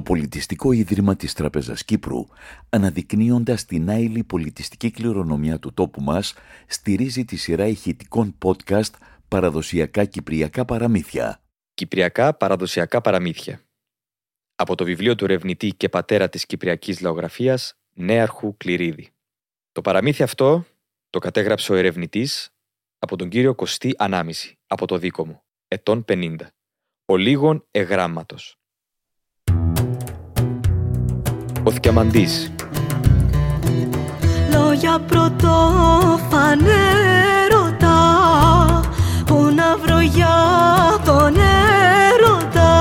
το Πολιτιστικό Ίδρυμα της Τραπεζας Κύπρου, αναδεικνύοντας την άειλη πολιτιστική κληρονομιά του τόπου μας, στηρίζει τη σειρά ηχητικών podcast «Παραδοσιακά Κυπριακά Παραμύθια». Κυπριακά Παραδοσιακά Παραμύθια Από το βιβλίο του ερευνητή και πατέρα της Κυπριακής Λαογραφίας, Νέαρχου Κληρίδη. Το παραμύθι αυτό το κατέγραψε ο ερευνητής από τον κύριο Κωστή Ανάμιση, από το δίκο μου, ετών 50. Ο λίγων εγράμματος. Ο Θκιαμαντής Λόγια πρωτόφανέρωτα Πού να βρω για τον έρωτα.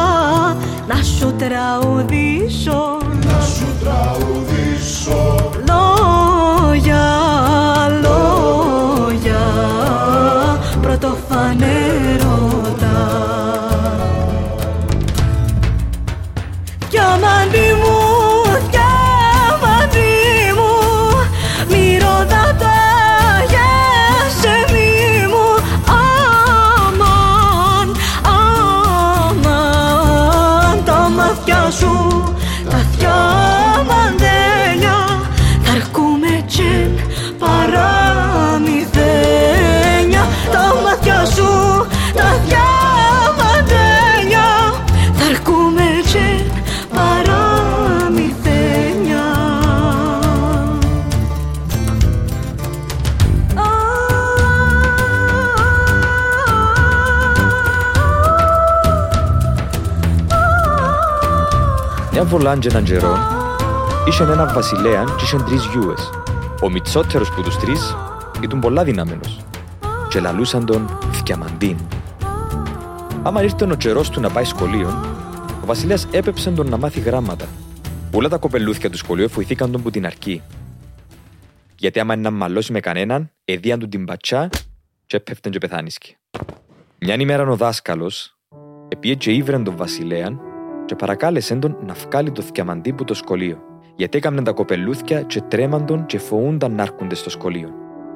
Να σου τραγουδήσω Να σου τραγουδήσω 树 Μια βολάν και έναν τζερόν είχε έναν βασιλέα και είχε τρεις γιούες. Ο μητσότερος που τους τρεις ήταν πολλά δυναμένος και λαλούσαν τον Θκιαμαντίν. Άμα ήρθε ο καιρός του να πάει σχολείο, ο βασιλέας έπεψε τον να μάθει γράμματα. Όλα τα κοπελούθια του σχολείου βοηθήκαν τον που την αρκεί. Γιατί άμα να μαλώσει με κανέναν, εδίαν του την πατσά και έπεφτεν και πεθάνισκε. Μιαν ημέρα ο δάσκαλος επίε και ήβρεν τον βασιλέαν και παρακάλεσε τον να βγάλει το θκιαμαντί που το σχολείο. Γιατί έκαμνε τα κοπελούθια και τρέμαντον και φοούνταν να έρχονται στο σχολείο.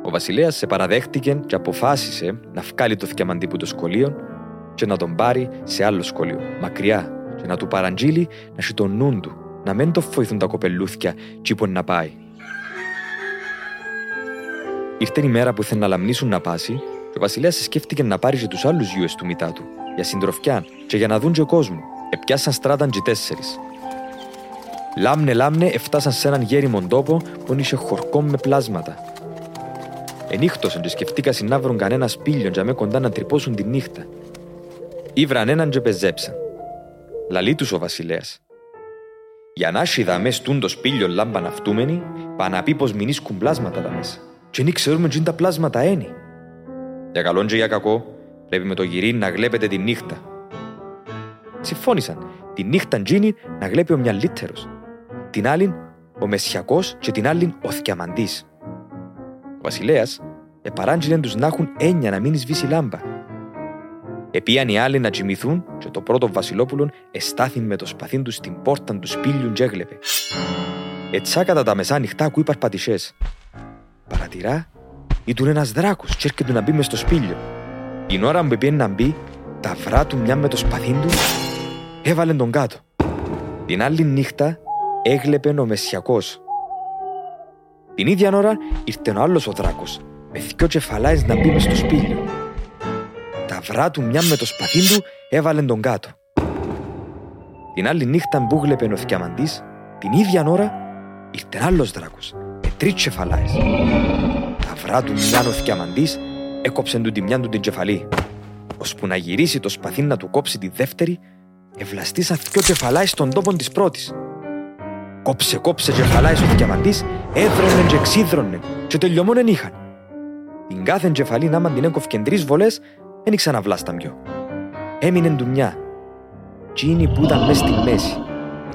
Ο βασιλέας σε παραδέχτηκε και αποφάσισε να βγάλει το θκιαμαντί που το σχολείο και να τον πάρει σε άλλο σχολείο, μακριά, και να του παραντζείλει να έχει τον νου του, να μην το φοηθούν τα κοπελούθια και είπαν να πάει. Ήρθε η μέρα που ήθελε να λαμνήσουν να πάσει, και ο βασιλέας σκέφτηκε να πάρει και τους άλλους γιους του μητά του, για συντροφιά και για να δουν και ο κόσμος. Επιάσαν στράταν και τέσσερις. Λάμνε λάμνε εφτάσαν σε έναν γέριμον τόπο που είχε χορκό με πλάσματα. Ενύχτωσαν και σκεφτήκαν να βρουν κανένα σπήλιο για με κοντά να τρυπώσουν τη νύχτα. Ήβραν έναν και πεζέψαν. Λαλεί τους ο βασιλέας. Για να έχει δαμέ στούν το σπήλιο λάμπα ναυτούμενη, πά να πει πως μην ίσκουν πλάσματα τα μέσα. Και δεν ξέρουμε τι είναι τα πλάσματα ένι. Για καλόν και για κακό, πρέπει με το γυρί να γλέπετε τη νύχτα. Συμφώνησαν. Τη νύχτα τζίνι να γλέπει ο μυαλύτερος. Την άλλη ο Μεσιακός και την άλλη ο Θκιαμαντής. Ο βασιλέας επαράντζιλεν τους να έχουν έννοια να μην σβήσει λάμπα. Επίαν οι άλλοι να τσιμηθούν και το πρώτο βασιλόπουλον εστάθην με το σπαθί του στην πόρτα του σπήλιου και έγλεπε. Ετσά κατά τα μεσάνυχτα ακούει παρπατησές. Παρατηρά, ήταν ένας δράκος και έρχεται να μπει μες στο σπήλιο. Την ώρα που πήγαινε να μπει, τα βρά του μια με το σπαθί του έβαλε τον κάτω. Την άλλη νύχτα έγλεπε ο Μεσιακός. Την ίδια ώρα ήρθε ο άλλος ο δράκος, με δυο κεφαλάες να μπει μες στο σπήλιο. Τα βρά του μια με το σπαθί του έβαλε τον κάτω. Την άλλη νύχτα που γλέπε ο Θκιαμαντής, την ίδια ώρα ήρθε άλλος δράκος, με τρεις κεφαλάες. Τα βρά του μια ο Θκιαμαντής έκοψε του τη μια του την κεφαλή. Ώσπου να γυρίσει το σπαθί να του κόψει τη δεύτερη, ευλαστήσαν δυο κεφαλάες στον τόπο της πρώτης. Κόψε, κόψε κεφαλάες ο Θκιαμαντής, έβρενε και ξύδρωνε και τελειωμόν εν είχαν. Την κάθε κεφαλή να μαν την έκοφκεν τρεις βολές, δεν ήξανα βλάσταν πιο. Έμεινε του μια. Τζίνι που ήταν μες στη μέση.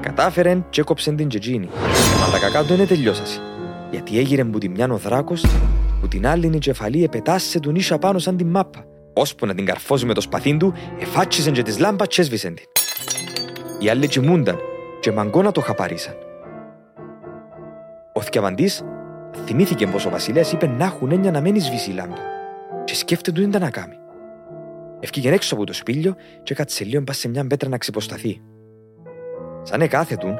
Κατάφερεν και έκοψεν την και τζίνι. Μα τα κακά του δεν τελειώσασαι. Γιατί έγειρε που τη μια ο δράκος, που την άλλη η κεφαλή επετάσσε του νύσια πάνω σαν την μάπα. Ώσπου να την καρφώσει με το σπαθί του, εφάτσισεν και της λάμπα και έσβησεν την. Οι άλλοι κοιμούνταν και μαγκώνα το χαπαρίσαν. Ο Θκιαβαντής θυμήθηκε πως ο βασιλέας είπε να έχουν έννοια να μένεις σβήσει η λάμπα και σκέφτεται τι να κάνει. Ευκήγεν έξω από το σπήλιο και κάτσε λίγο μπας σε μια πέτρα να ξυποσταθεί. Σαν εκάθετουν,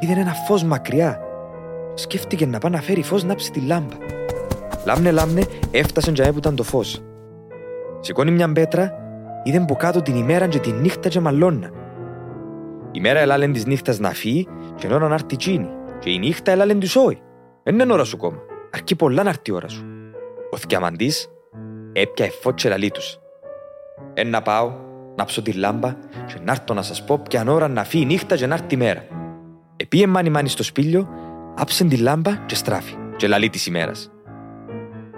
είδε ένα φως μακριά. Σκέφτηκε να πάει να φέρει φως να ψει τη λάμπα. Λάμνε λάμνε έφτασε για που ήταν το φως. Σηκώνει μια πέτρα, είδε που κάτω την ημέρα και τη νύχτα και μαλώνα. Η μέρα ελάλεν της νύχτας να φύγει και ώρα να έρθει τσίνη. Και η νύχτα ελάλεν της όχι. Δεν είναι ώρα σου κόμμα. Αρκεί πολλά να έρθει η ώρα σου. Ο θκιαμαντής έπια εφότσε λαλί τους. Εν να πάω, να ψω τη λάμπα και να έρθω να σας πω ποια ώρα να φύγει η νύχτα και να έρθει η μέρα. Επίε μάνι μάνι στο σπήλιο, άψεν τη λάμπα και στράφει και λαλί της ημέρας.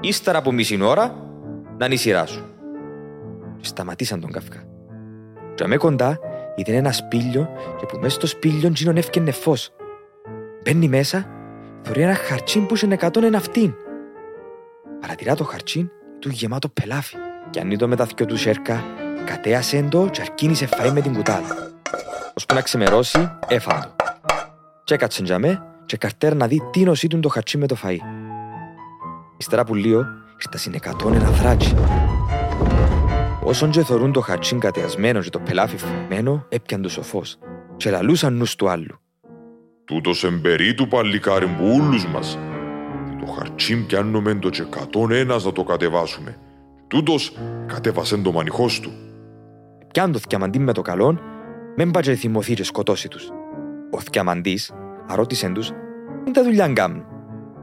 Ύστερα από μισή ώρα, να είναι η σειρά σου. Και σταματήσαν τον καυκά. Και αμέ κοντά ήταν ένα σπήλιο και που μέσα στο σπήλιο γίνον έφκαινε φως. Μπαίνει μέσα, θεωρεί ένα χαρτσίν που είχε εκατόν ένα αυτήν. Παρατηρά το χαρτσίν του γεμάτο πελάφι και αν το με τα δυο του σέρκα, κατέασε το και αρκίνησε φαΐ με την κουτάλα. Ώσπου να ξεμερώσει, έφανε το. Και έκατσε για με και καρτέρ να δει τι νοσίτουν το χαρτσίν με το φαΐ. Ύστερα που λίγο, ήρθασαν εκατόν ένα θράτσι. Όσον και θωρούν το χατσίν κατεασμένο και το πελάφι φημμένο, έπιαν το σοφός και λαλούσαν νους του άλλου. Τούτος εμπερί του παλικάρι μου ούλους μας. Και το χαρτσίν πιάνουμε το και κατόν ένας να το κατεβάσουμε. Τούτος κατέβασεν το μανιχός του. Πιάν το θκιαμαντή με το καλόν, μεν πάτσε θυμωθεί και σκοτώσει τους. Ο θκιαμαντής αρώτησεν τους, είναι τα δουλειά κάνουν.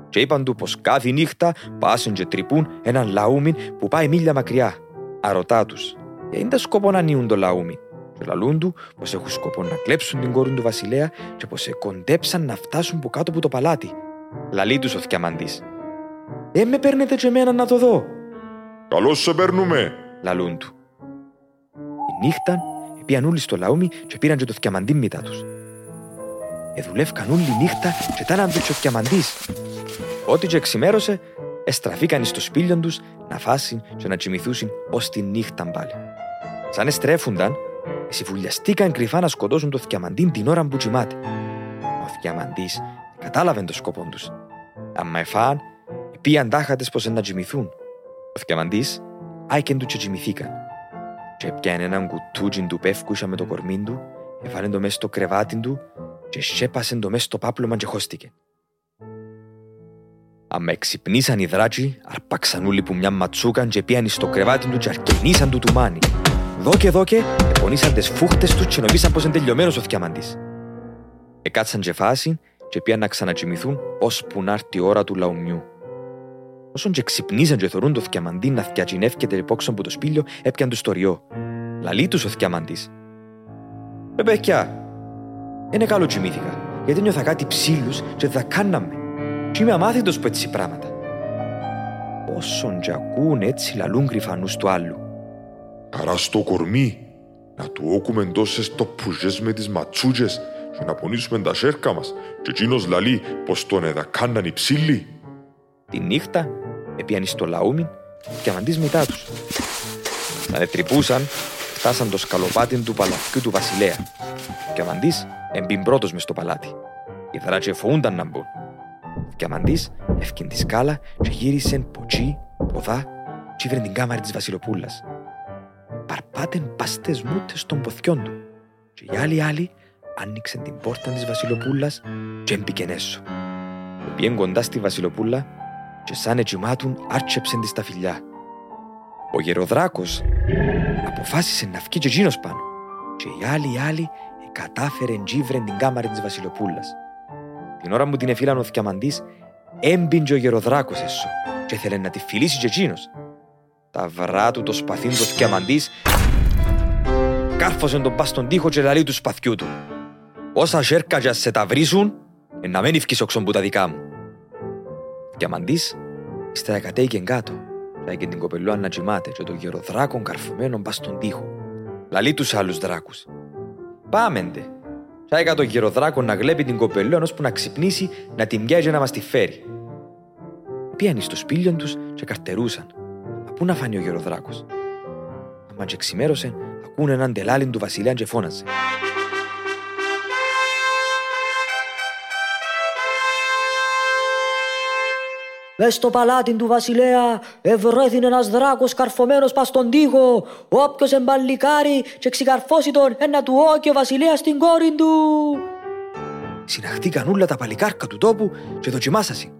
Και είπαν του πως κάθε νύχτα πάσουν και τρυπούν έναν λαούμιν που πάει μίλια μακριά. Αρωτά τους, «Ε, είναι τα σκοπό να νιούν το λαούμιν. Και λαλούν του πως έχουν σκοπό να κλέψουν την κόρη του βασιλέα και πως κοντέψαν να φτάσουν που κάτω από το παλάτι. Λαλεί τους ο θκιαμαντής. «Ε, με παίρνετε και εμένα να το δω», Καλώς σε παίρνουμε. λαλούν του. Η νύχτα πήγαν όλοι στο λαούμι και πήραν και το θκιαμαντή μετά τους. Εδουλεύκαν όλη νύχτα και τάναν τους και ο θκιαμαντής. Ό,τι και εξημέρωσε, εστραφήκαν στο σπήλιον τους να φάσουν και να τσιμηθούσουν ως τη νύχτα πάλι. Σαν εστρέφουνταν, εσυβουλιαστήκαν κρυφά να σκοτώσουν το θκιαμαντή την ώρα που τσιμάται. Ο θκιαμαντής κατάλαβε το σκοπό τους. Αμα εφάν, πήγαν τάχατες πως να τσιμηθούν. Ο θκιαμαντής άικεν του και τσιμηθήκαν. Και έπιανε έναν κουτούτζιν του πεύκουσα με το κορμί του, έβαλε το μέσα στο κρεβάτι του και σέπασε το μέσα στο πάπλωμα και χώστηκε. Αμα εξυπνήσαν οι δράτσι, αρπάξαν όλοι που μια ματσούκαν και πήγαν στο κρεβάτι του και αρκενήσαν του του μάνι. Δόκε δόκε, επονήσαν τις φούχτες τους και νομίσαν πως είναι τελειωμένος ο θκιαμαντής. Εκάτσαν και φάση και πήγαν να ξανατσιμηθούν ώσπου να έρθει η ώρα του λαουμιού. Όσον και ξυπνήσαν και θωρούν το θκιαμαντή να θκιατσινεύκεται επόξω από το σπήλιο, έπιαν του στο ριό. Λαλεί τους ο θκιαμαντής. «Ε, παιδιά, είναι καλό τσιμήθηκα, γιατί νιώθα κάτι ψήλους και θα κάναμε. Και είμαι αμάθητος που έτσι πράγματα. Όσον και ακούν έτσι λαλούν κρυφανούς του άλλου. Καρά στο κορμί. Να του όκουμε τόσες τοπουζές με τις ματσούτζες και να πονήσουμε τα σέρκα μας. Και εκείνος λαλεί πως τον εδακάναν οι ψήλοι. Τη νύχτα έπιαν στο λαούμιν και αμαντής μετά τους. Να τρυπούσαν, φτάσαν το σκαλοπάτι του παλαφιού του βασιλέα. Και αμαντής εμπίν πρώτος μες στο παλάτι. Οι δράτσι εφοούνταν να μπουν. Και αμαντής έφκιν τη σκάλα και γύρισεν ποτσί, ποδά και ήβρεν την κάμαρη της βασιλοπούλας. Παρπάτεν παστές μούτες των ποθιών του. Και οι άλλοι άλλοι άνοιξαν την πόρτα της βασιλοπούλας και έμπηκεν έσω. Πήγεν κοντά στη βασιλοπούλα και σαν ετσιμάτουν άρτσεψεν της τα φιλιά. Ο γεροδράκος αποφάσισε να βγει και εκείνος πάνω και οι άλλοι οι άλλοι κατάφερε τζίβρεν την κάμαρη της βασιλοπούλας. Την ώρα που την εφήλαν ο θκιαμαντής έμπιν και ο γεροδράκος έσω και ήθελε να τη φιλήσει και εκείνος. Τα βρά του το σπαθίν του θκιαμαντής κάρφωσε τον πας στον τοίχο και λαλεί του σπαθιού του. Όσα σέρκα και ας σε τα βρίσουν, ε, να μην ευκείς όξον που τα δικά μου. Διαμαντής, ύστερα κατέικεν κάτω. Λάγε την κοπελούα να τζιμάται και το γεροδράκον καρφωμένο πας στον τοίχο. Λαλεί τους άλλους δράκους. Πάμεντε. Τσάικα το γεροδράκο να γλέπει την κοπελούα ώσπου να ξυπνήσει να την πιάζει να μας τη φέρει. Πήγαν στο σπήλιον τους και καρτερούσαν. Μα πού να φάνει ο γεροδράκος. Αμα και ξημέρωσε, ακούνε έναν τελάλιν του βασιλιά και φώναζε. Μες στο παλάτι του βασιλέα ευρέθην ένας δράκος καρφωμένος πας στον τοίχο. Όποιος εμπαλικάρει και ξεκαρφώσει τον ένα του όκει ο βασιλέας στην κόρη του. Συναχτήκαν όλα τα παλικάρκα του τόπου και δοκιμάσασαν.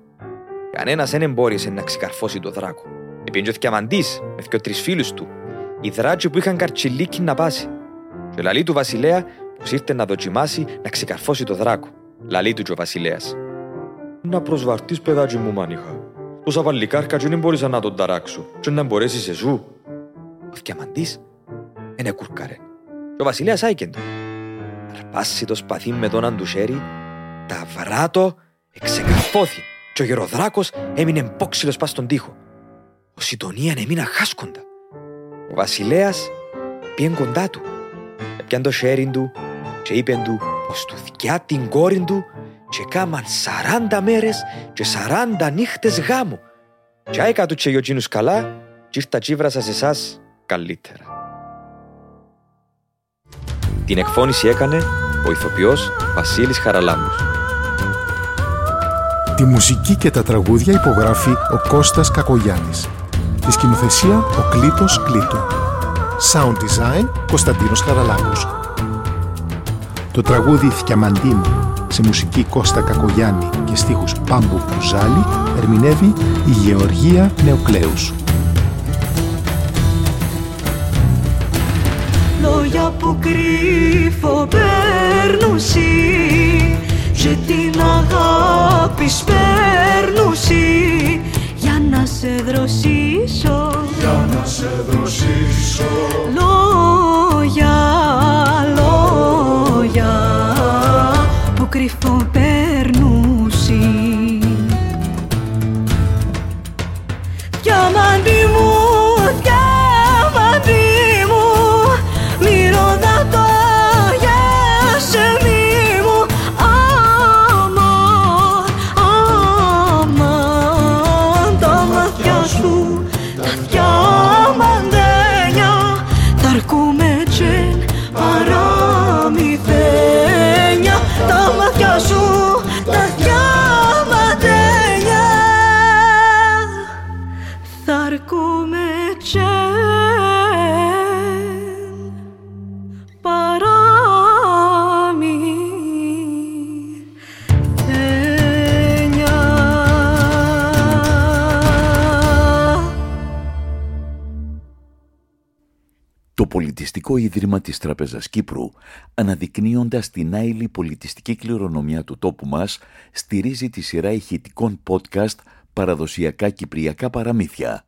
Κανένας δεν εμπόρεσε να ξεκαρφώσει το δράκο. Επίεν και αμαντής με δυο τρεις φίλους του. Οι δράτσοι που είχαν καρτσιλίκι να πάσει. Και λαλή του βασιλέα πως ήρθε να δοκιμάσει να ξεκαρφώσει το δράκο. Λαλή του και ο βασιλέας. Να προσβαρτείς παιδάκι μου μάνιχα. Τόσα βαλικάρκα και δεν μπορείς να τον ταράξω και να μπορέσεις εσού. Ο θκιαμαντής είναι κουρκάρε. Και ο βασιλέας άικεν το. Αρπάσει το σπαθί με τον αντουσέρι, τα βράτο εξεκαρφώθη και ο γεροδράκος έμεινε μπόξιλος πας στον τοίχο. Ο Σιτονίαν έμεινε χάσκοντα. Ο βασιλέας πήγε κοντά του. Έπιαν το χέρι του και είπε του πως του θκιά την κόρη του και κάμαν σαράντα μέρες και σαράντα νύχτες γάμου. Και άικα του και γιοτζίνους καλά και ήρθα τσίβρασα σε εσάς καλύτερα. Την εκφώνηση έκανε ο ηθοποιός Βασίλης Χαραλάμπους. Τη μουσική και τα τραγούδια υπογράφει ο Κώστας Κακογιάννης. Τη σκηνοθεσία ο Κλήτος Κλήτου. Sound design Κωνσταντίνος Χαραλάμπους. Το τραγούδι «Θκιαμαντή μου» σε μουσική Κώστα Κακογιάννη και στίχους Πάμπου Κουζάλη ερμηνεύει η Γεωργία Νεοκλέους. Λόγια που κρύφω παίρνουσι και την αγάπη σπέρνουσι για να σε δροσίσω για να σε δροσίσω. Λόγια, λόγια που Πολιτιστικό Ίδρυμα της Τραπεζας Κύπρου, αναδεικνύοντας την άειλη πολιτιστική κληρονομιά του τόπου μας, στηρίζει τη σειρά ηχητικών podcast «Παραδοσιακά Κυπριακά Παραμύθια».